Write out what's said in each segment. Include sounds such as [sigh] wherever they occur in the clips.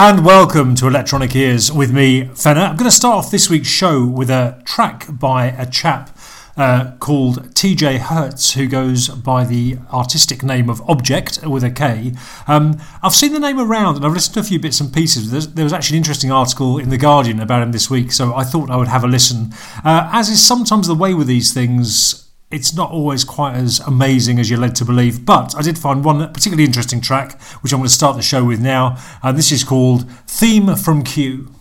and welcome to Electronic Ears with me, Fenner. I'm going to start off this week's show with a track by a chap uh, called TJ Hertz, who goes by the artistic name of Object with a K. Um, I've seen the name around and I've listened to a few bits and pieces. There's, there was actually an interesting article in The Guardian about him this week, so I thought I would have a listen. Uh, as is sometimes the way with these things, it's not always quite as amazing as you're led to believe, but I did find one particularly interesting track, which I'm going to start the show with now, and this is called Theme from Q.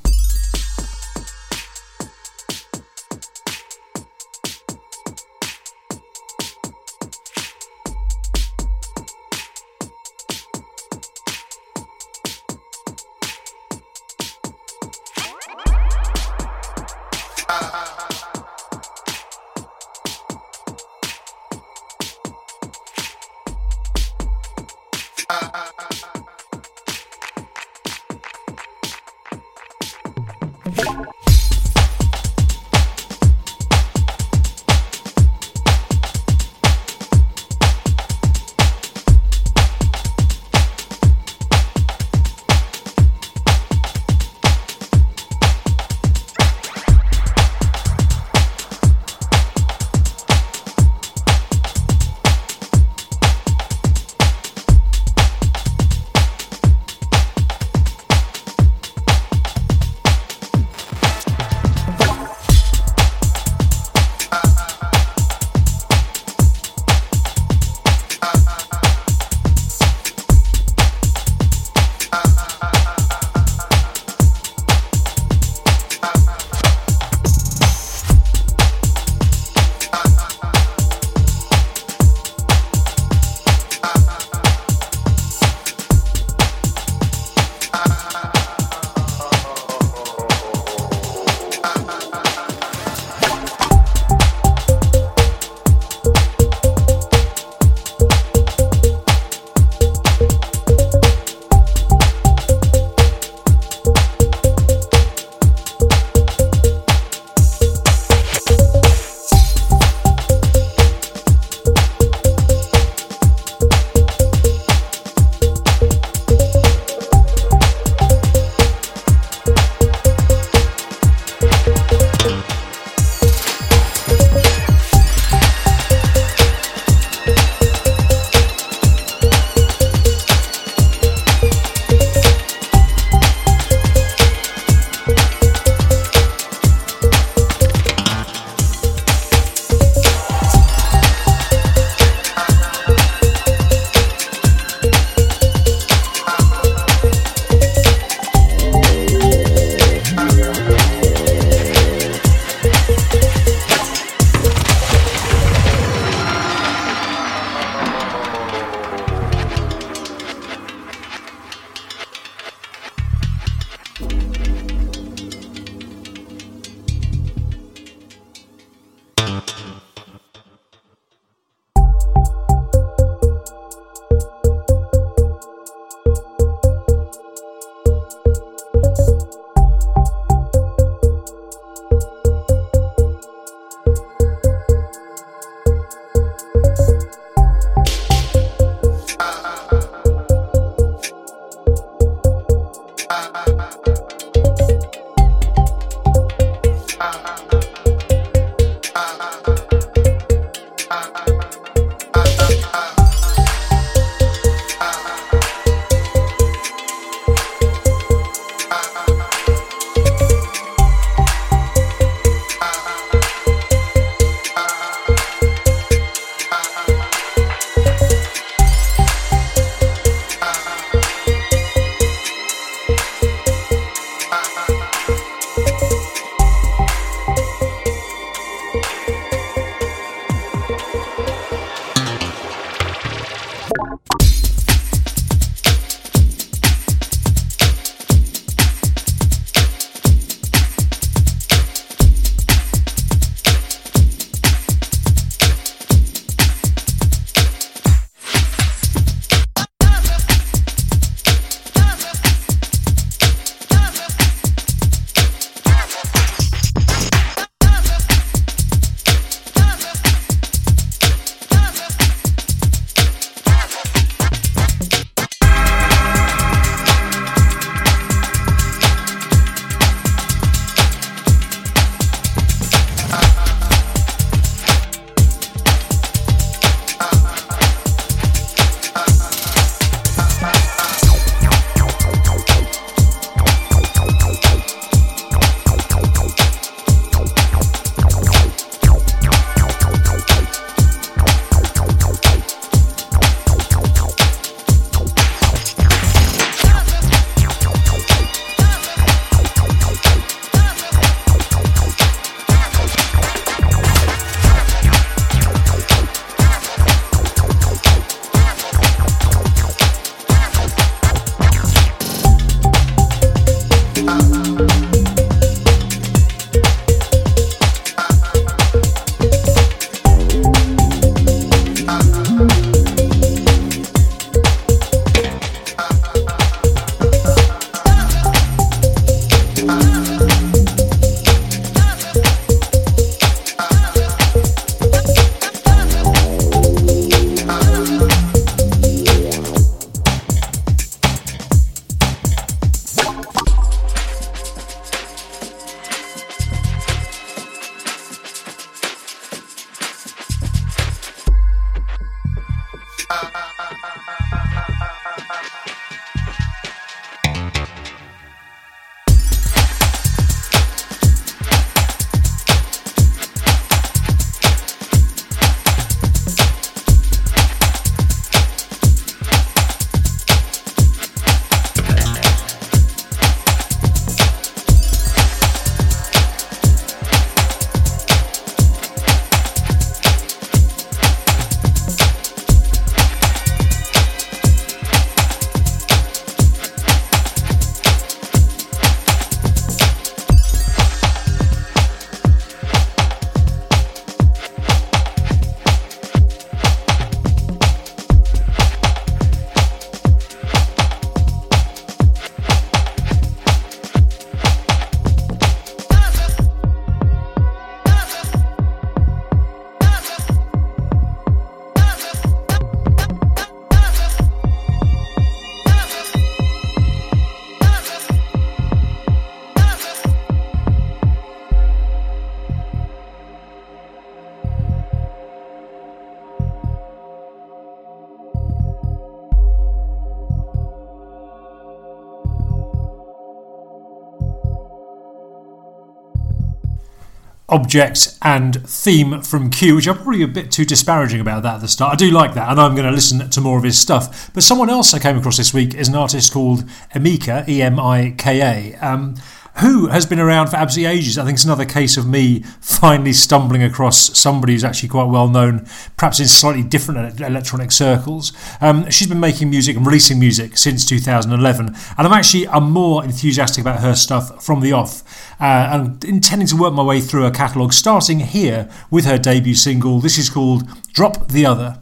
Objekt and theme from Q, which I'm probably a bit too disparaging about that at the start. I do like that, and I'm going to listen to more of his stuff. But someone else I came across this week is an artist called Emika, E M I K A. Um, who has been around for absolutely ages. I think it's another case of me finally stumbling across somebody who's actually quite well known, perhaps in slightly different electronic circles. Um, she's been making music and releasing music since 2011, and I'm actually I'm more enthusiastic about her stuff from the off. Uh, and intending to work my way through her catalogue, starting here with her debut single. This is called Drop the Other.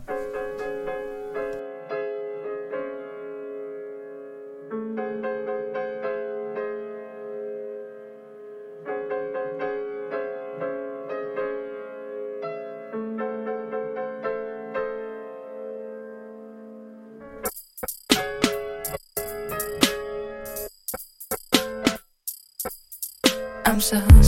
closer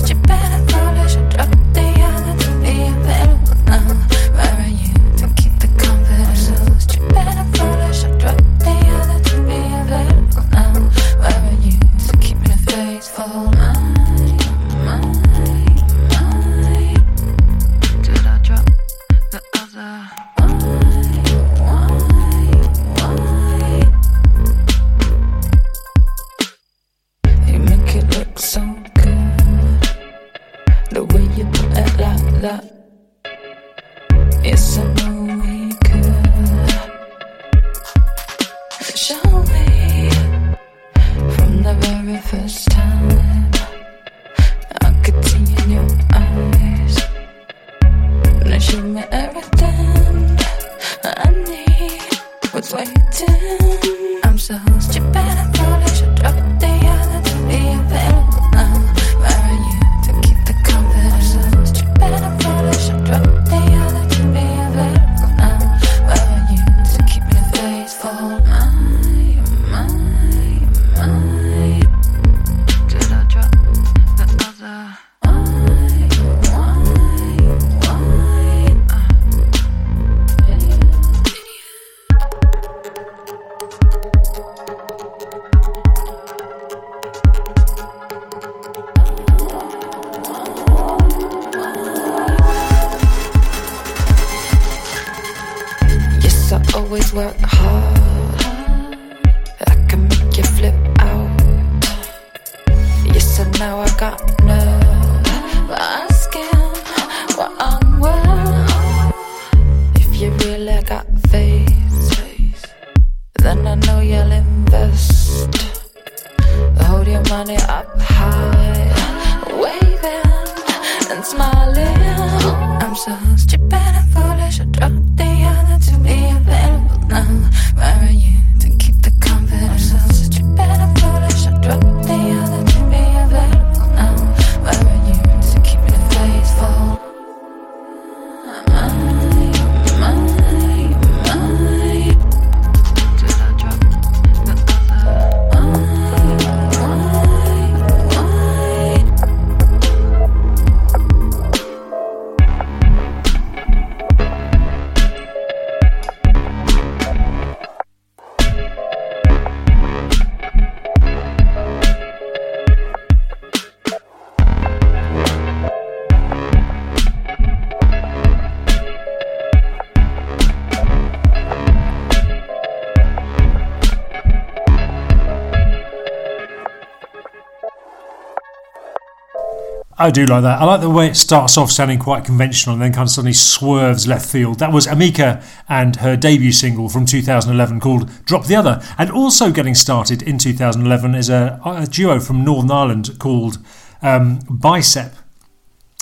I do like that. I like the way it starts off sounding quite conventional and then kind of suddenly swerves left field. That was Emika and her debut single from 2011 called Drop the Other. And also getting started in 2011 is a, a duo from Northern Ireland called um, Bicep.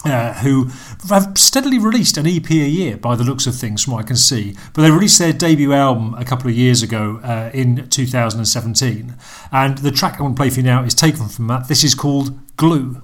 Uh, who have steadily released an EP a year by the looks of things, from what I can see. But they released their debut album a couple of years ago uh, in 2017. And the track I want to play for you now is taken from that. This is called Glue.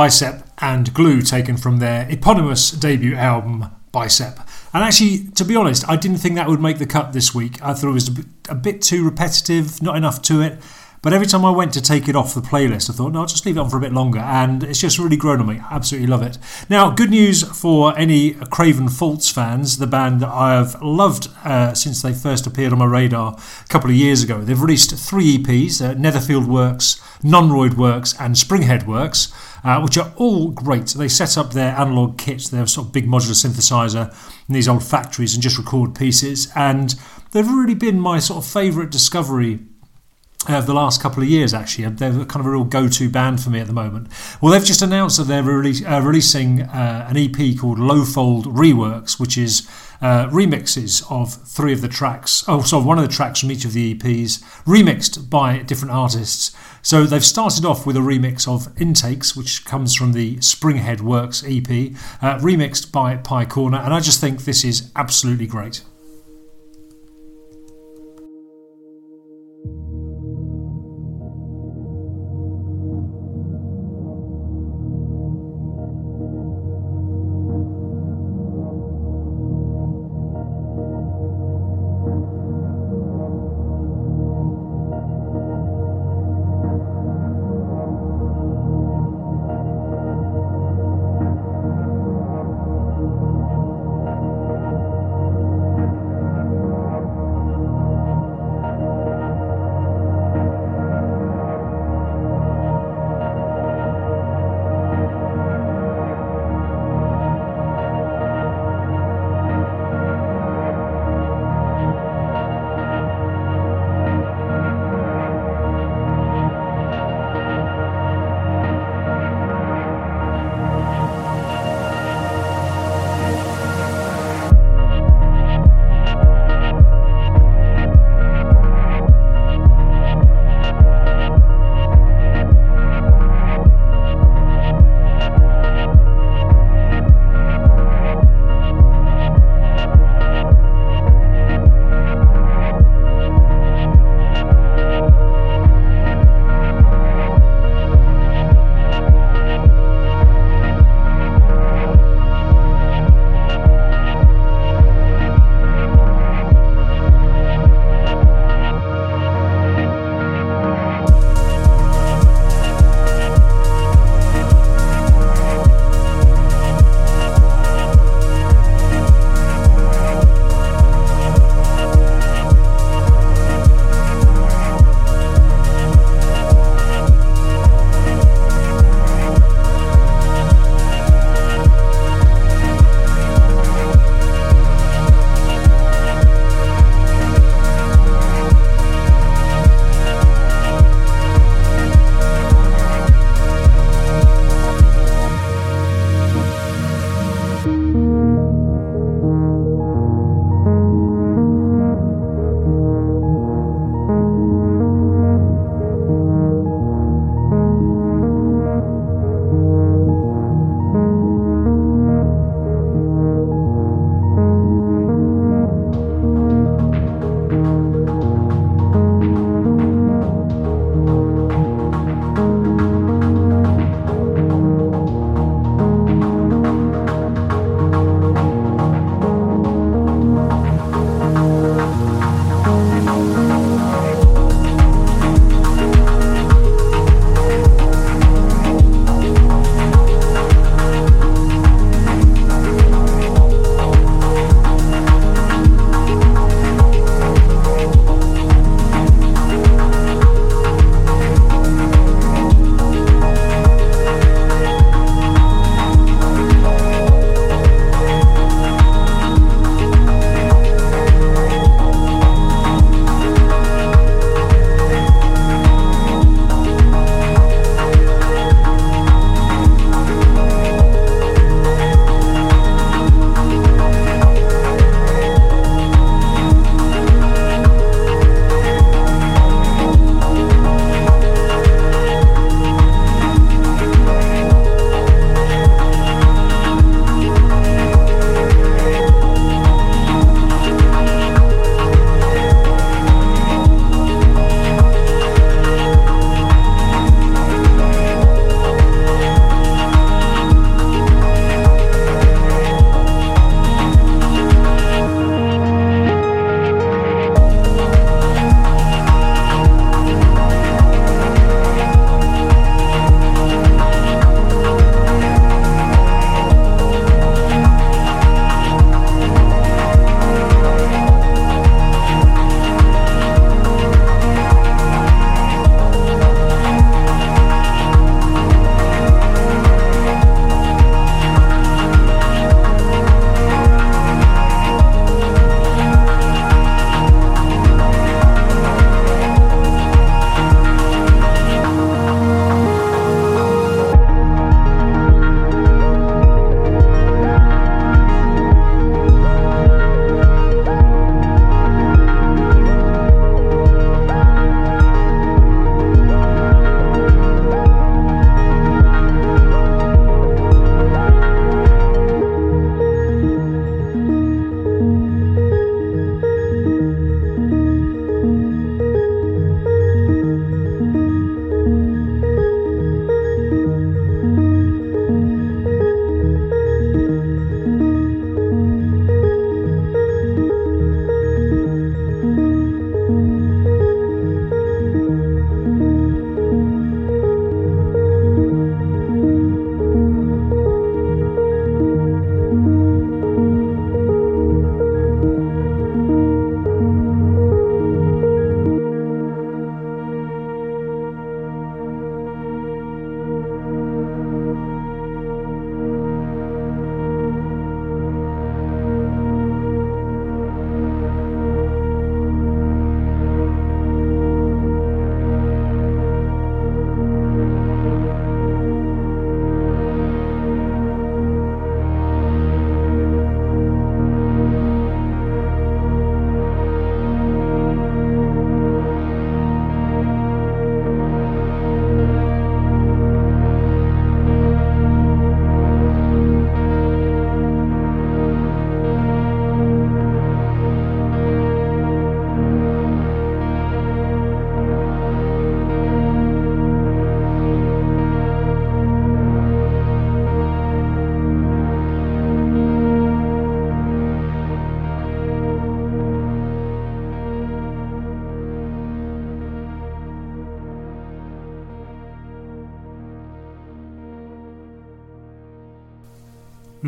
Bicep and Glue, taken from their eponymous debut album, Bicep. And actually, to be honest, I didn't think that would make the cut this week. I thought it was a bit, too repetitive, not enough to it. But every time I went to take it off the playlist, I thought, no, I'll just leave it on for a bit longer. And it's just really grown on me. Absolutely love it. Now, good news for any Craven Faults fans, the band that I have loved uh, since they first appeared on my radar a couple of years ago. They've released three EPs uh, Netherfield Works, Nunroyd Works, and Springhead Works. Uh, which are all great. They set up their analog kits, their sort of big modular synthesizer in these old factories and just record pieces. And they've really been my sort of favourite discovery of the last couple of years, actually. They're kind of a real go to band for me at the moment. Well, they've just announced that they're release, uh, releasing uh, an EP called Lowfold Reworks, which is uh, remixes of three of the tracks, oh, sorry, one of the tracks from each of the EPs, remixed by different artists. So they've started off with a remix of Intakes, which comes from the Springhead Works EP, uh, remixed by Pye Corner, and I just think this is absolutely great.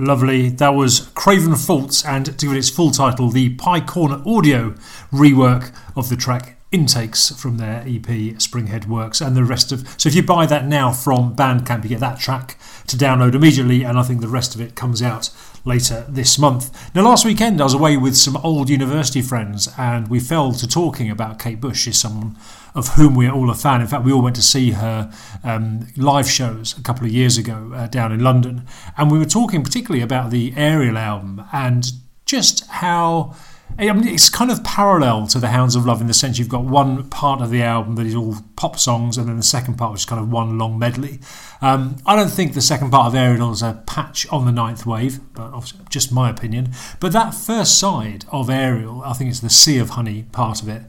Lovely. That was Craven Faults, and to give it its full title, the Pye Corner Audio rework of the track intakes from their EP Springhead Works and the rest of. So if you buy that now from Bandcamp, you get that track to download immediately, and I think the rest of it comes out later this month. Now, last weekend I was away with some old university friends, and we fell to talking about Kate Bush. Is someone of whom we're all a fan. In fact, we all went to see her um, live shows a couple of years ago uh, down in London, and we were talking particularly about the Aerial album and just how. I mean, it's kind of parallel to the Hounds of Love in the sense you've got one part of the album that is all pop songs, and then the second part, which is kind of one long medley. Um, I don't think the second part of Aerial is a patch on the ninth wave, but just my opinion. But that first side of Aerial, I think it's the Sea of Honey part of it,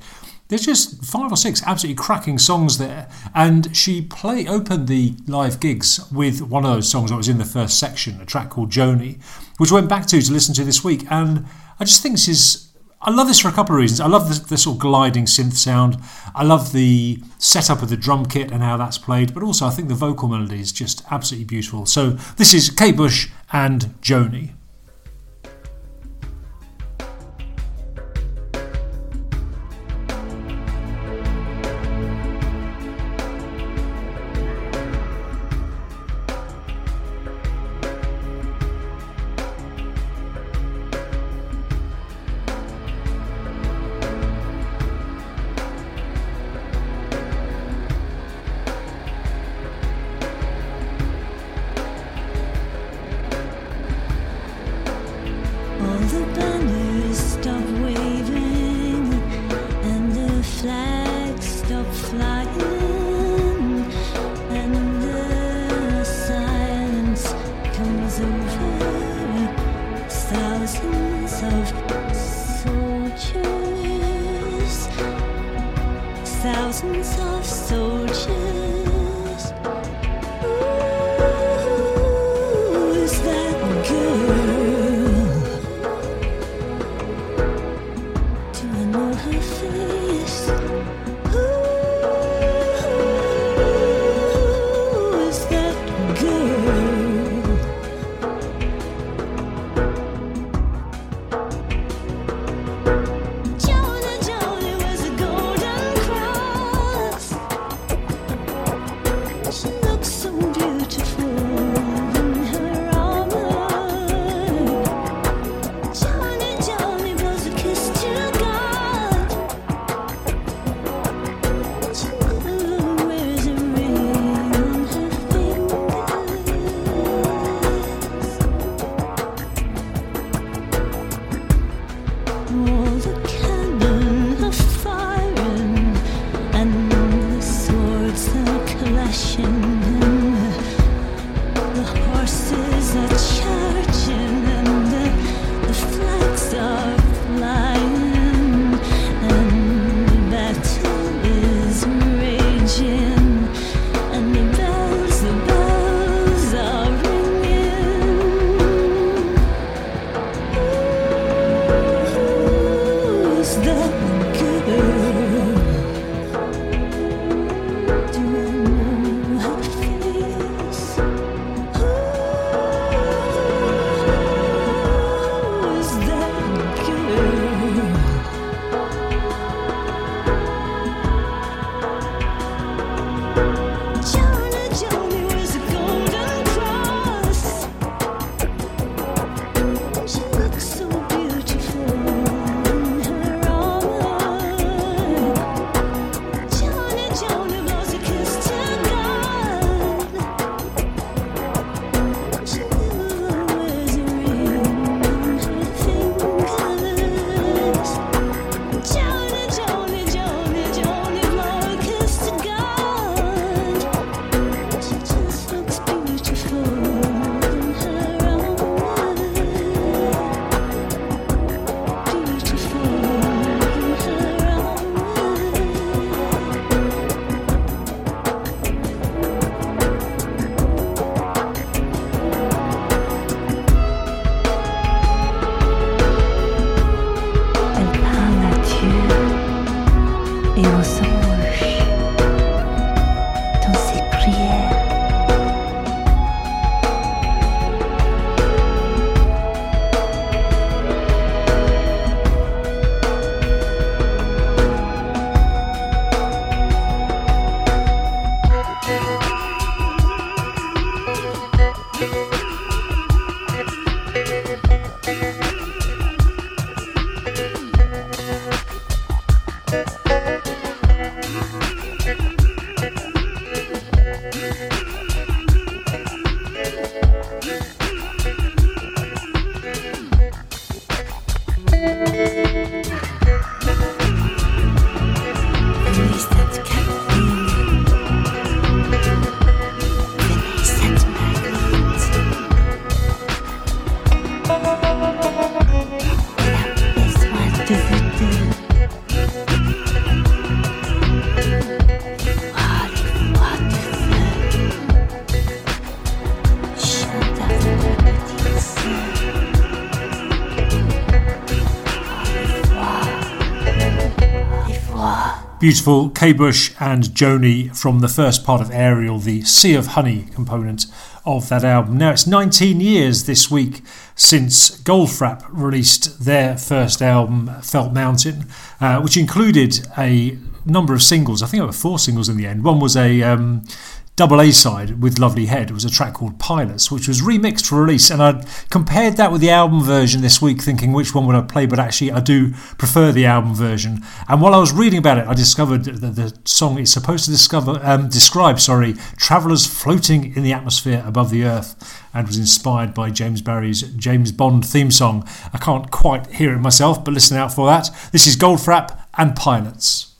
there's just five or six absolutely cracking songs there. And she play opened the live gigs with one of those songs that was in the first section, a track called Joanni, which I went back to to listen to this week. And I just think is. I love this for a couple of reasons. I love the, the sort of gliding synth sound. I love the setup of the drum kit and how that's played, but also I think the vocal melody is just absolutely beautiful. So this is Kate Bush and Joanni. Beautiful Kate Bush and Joanni from the first part of Aerial, the Sea of Honey component of that album. Now it's 19 years this week since Goldfrapp released their first album, Felt Mountain, uh, which included a number of singles. I think there were four singles in the end. One was a um, double A side with Lovely Head was a track called Pilots, which was remixed for release. And I compared that with the album version this week, thinking which one would I play, but actually I do prefer the album version. And while I was reading about it, I discovered that the song is supposed to discover um, describe sorry travellers floating in the atmosphere above the earth. And was inspired by James Barry's James Bond theme song. I can't quite hear it myself, but listen out for that. This is Goldfrapp and Pilots.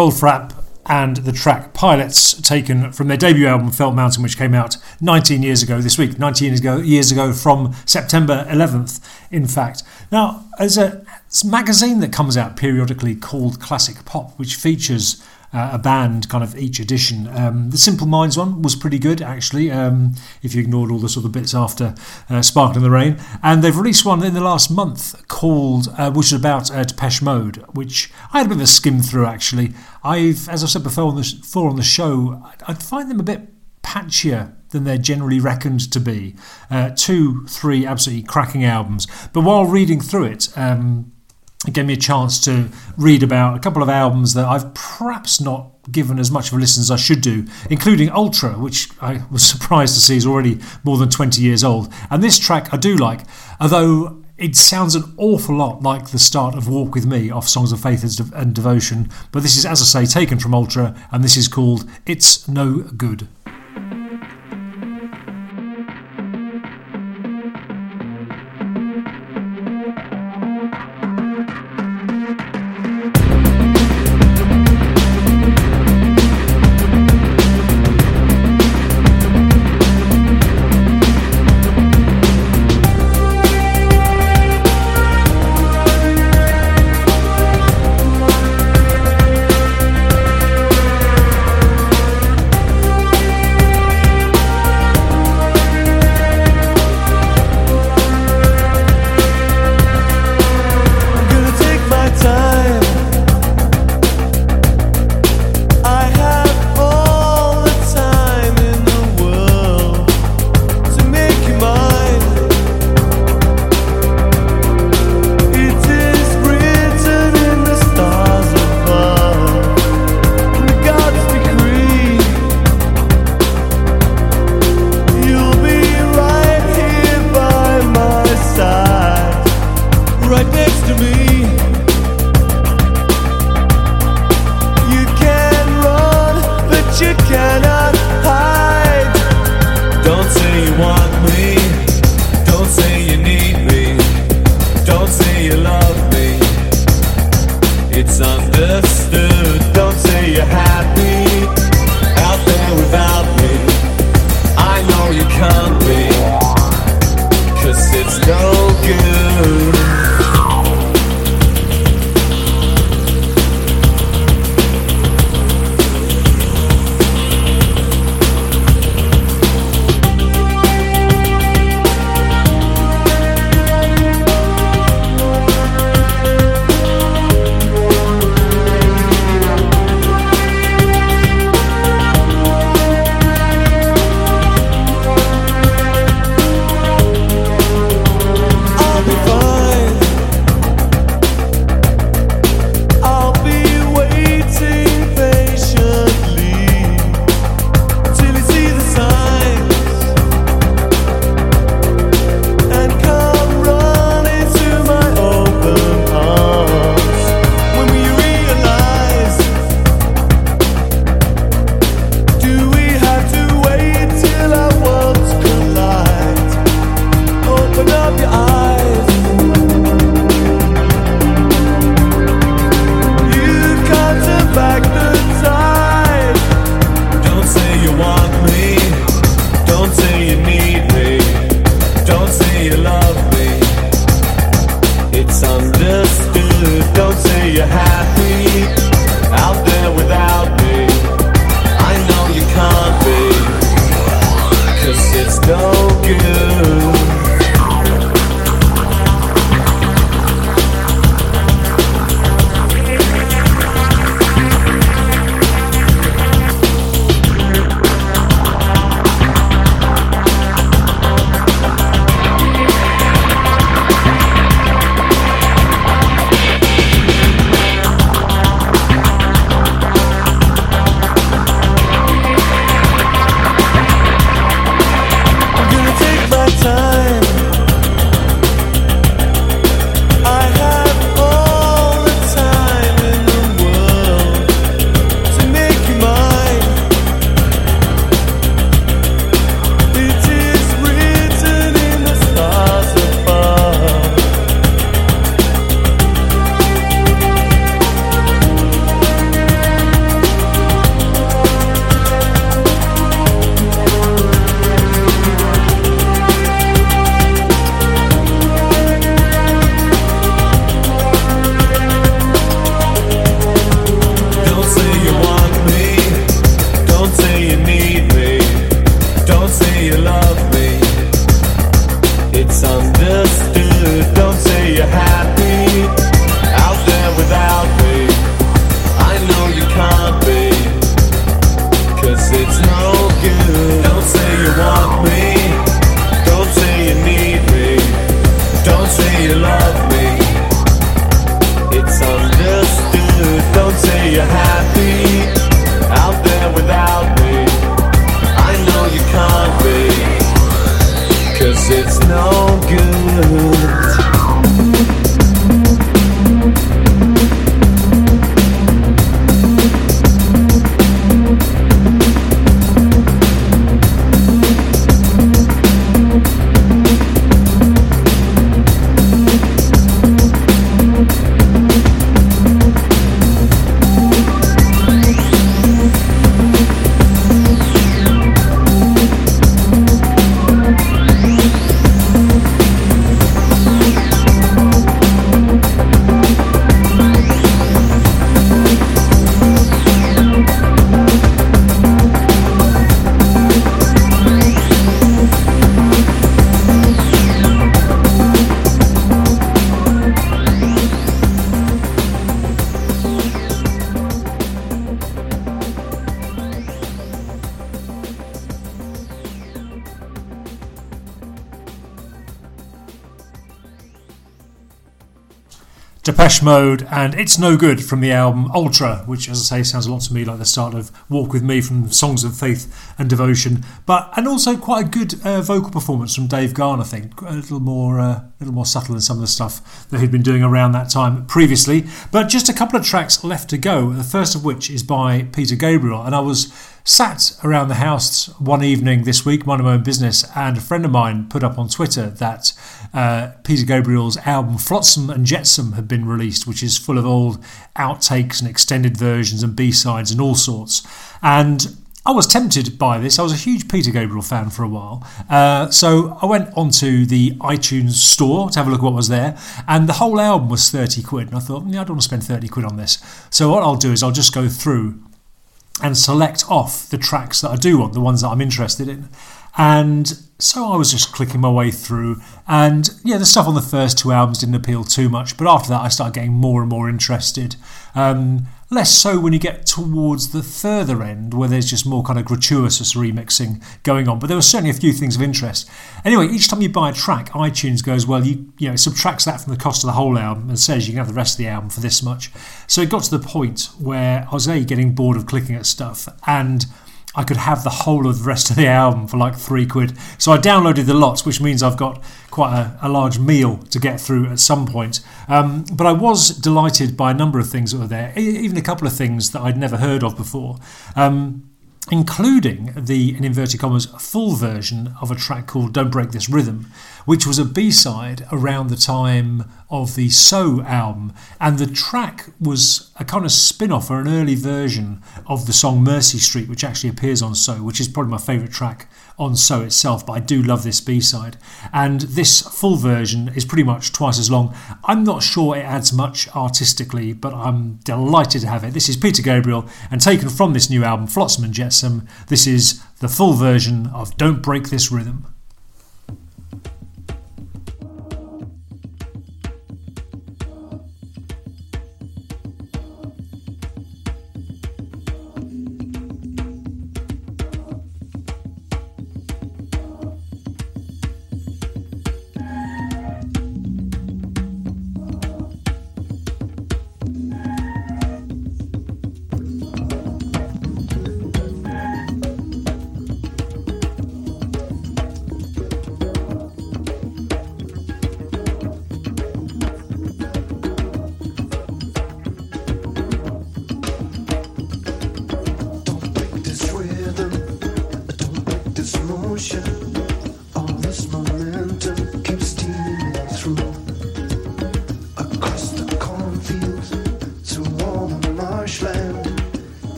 Goldfrapp and the track Pilots, taken from their debut album Felt Mountain, which came out 19 years ago this week, 19 years ago, years ago from September 11th, in fact. Now, as a magazine that comes out periodically called Classic Pop, which features uh, a band kind of each edition. Um, the Simple Minds one was pretty good actually, um, if you ignored all the sort of bits after uh, Sparkle in the Rain. And they've released one in the last month called, uh, which is about uh, Depeche Mode, which I had a bit of a skim through actually. I've, as I said before on the, before on the show, I find them a bit patchier than they're generally reckoned to be. Uh, two, three absolutely cracking albums. But while reading through it, um, it gave me a chance to read about a couple of albums that I've perhaps not given as much of a listen as I should do, including Ultra, which I was [laughs] surprised to see is already more than 20 years old. And this track I do like, although it sounds an awful lot like the start of Walk With Me off Songs of Faith and Devotion. But this is, as I say, taken from Ultra, and this is called It's No Good. Mode, and It's No Good from the album Ultra, which, as I say, sounds a lot to me like the start of Walk With Me from Songs of Faith and Devotion. But and also quite a good uh, vocal performance from Dave Gahan, I think, a little more, uh, a little more subtle than some of the stuff that he'd been doing around that time previously. But just a couple of tracks left to go. The first of which is by Peter Gabriel, and I was sat around the house one evening this week, minding my own business, and a friend of mine put up on Twitter that uh, Peter Gabriel's album Flotsam and Jetsam had been released, which is full of old outtakes and extended versions and B sides and all sorts. And I was tempted by this. I was a huge Peter Gabriel fan for a while. Uh, so I went onto the iTunes store to have a look at what was there, and the whole album was 30 quid. And I thought, yeah, I don't want to spend 30 quid on this. So what I'll do is I'll just go through and select off the tracks that I do want, the ones that I'm interested in. And so I was just clicking my way through, and yeah, the stuff on the first two albums didn't appeal too much, but after that, I started getting more and more interested. Um, less so when you get towards the further end, where there's just more kind of gratuitous remixing going on. But there were certainly a few things of interest. Anyway, each time you buy a track, iTunes goes, well, you you know subtracts that from the cost of the whole album and says you can have the rest of the album for this much. So it got to the point where I was a getting bored of clicking at stuff and I could have the whole of the rest of the album for like three quid. So I downloaded the lots, which means I've got quite a, a large meal to get through at some point. Um, but I was delighted by a number of things that were there, even a couple of things that I'd never heard of before. Um, including the, in inverted commas, full version of a track called Don't Break This Rhythm, which was a B side around the time of the So album. And the track was a kind of spin off or an early version of the song Mercy Street, which actually appears on So, which is probably my favourite track on So itself, but I do love this B side. And this full version is pretty much twice as long. I'm not sure it adds much artistically, but I'm delighted to have it. This is Peter Gabriel, and taken from this new album, Flotsam and Jetsam, this is the full version of Don't Break This Rhythm.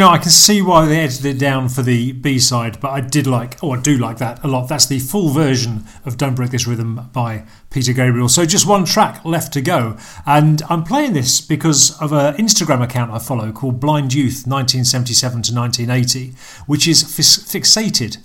You know, I can see why they edited it down for the B side, but I did like, oh, I do like that a lot. That's the full version of Don't Break This Rhythm by Peter Gabriel. So just one track left to go. And I'm playing this because of an Instagram account I follow called Blind Youth 1977 to 1980, which is fixated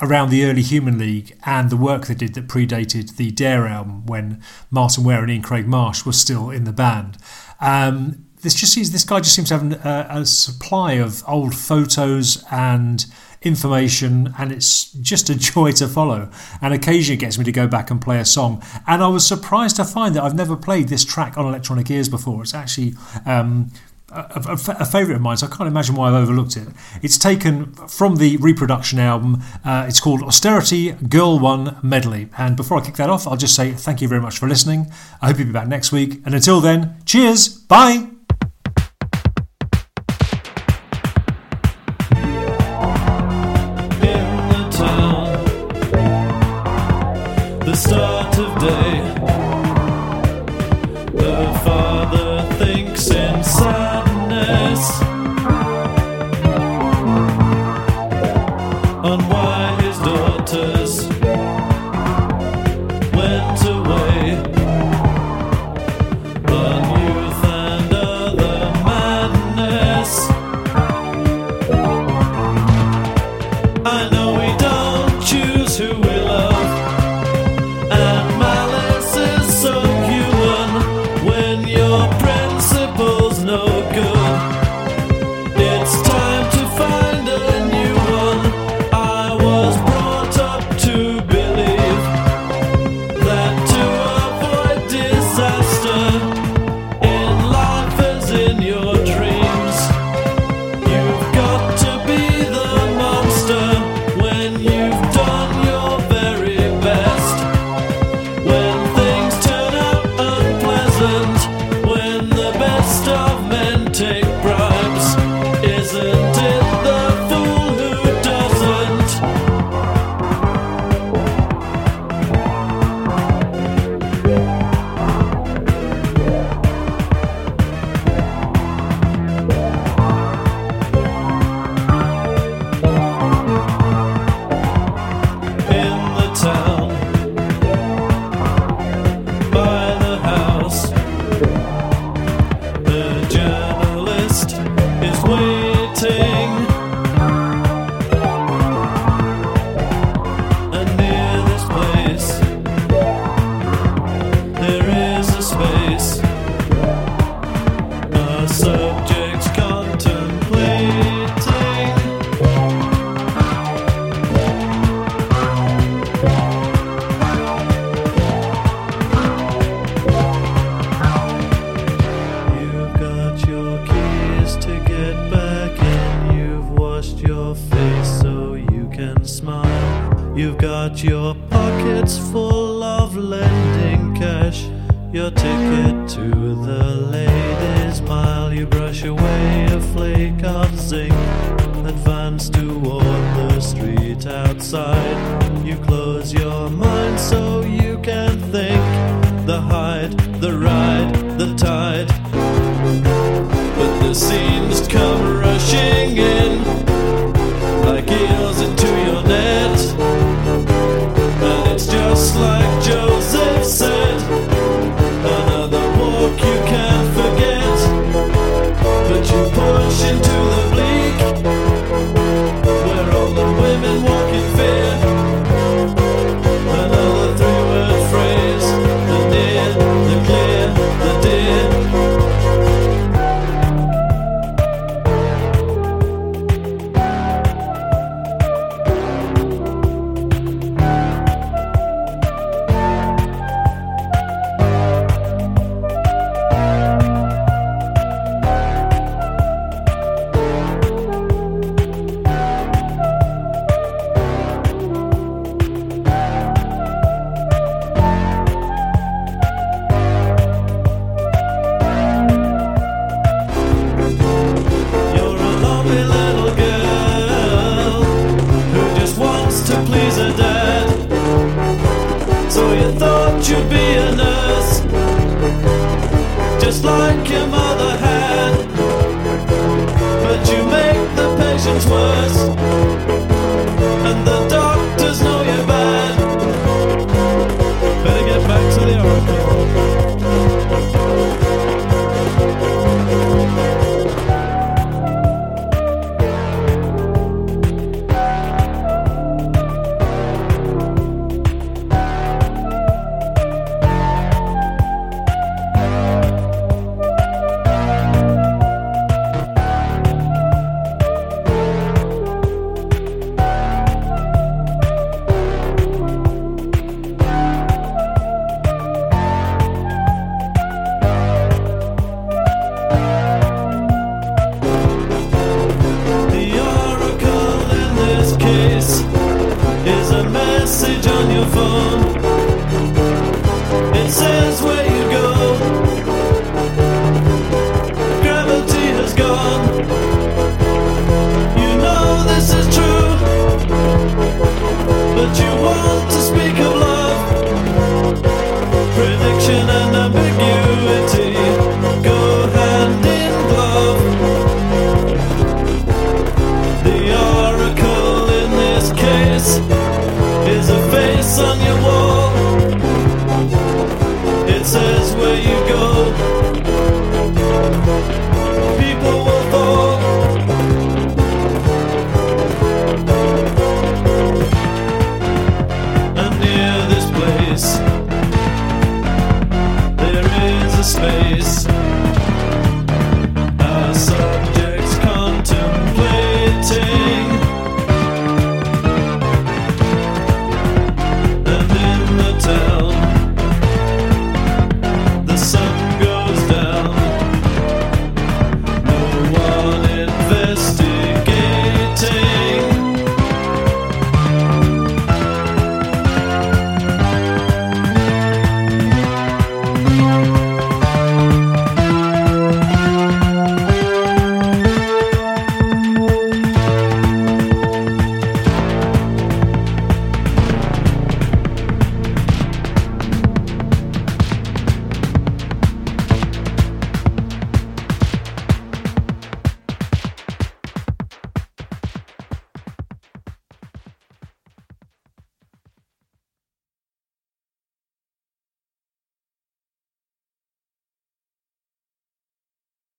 around the early Human League and the work they did that predated the Dare album when Martyn Ware and Ian Craig Marsh were still in the band. Um, this just seems this guy just seems to have a, a supply of old photos and information and it's just a [laughs] joy to follow and occasionally gets me to go back and play a song and i was surprised to find that i've never played this track on electronic ears before it's actually um, a, a, a favourite of mine, so I can't imagine why I've overlooked it. It's taken from the reproduction album. Uh, it's called Austerity Girl One Medley. And before I kick that off, I'll just say thank you very much for listening. I hope you'll be back next week. And until then, cheers, bye.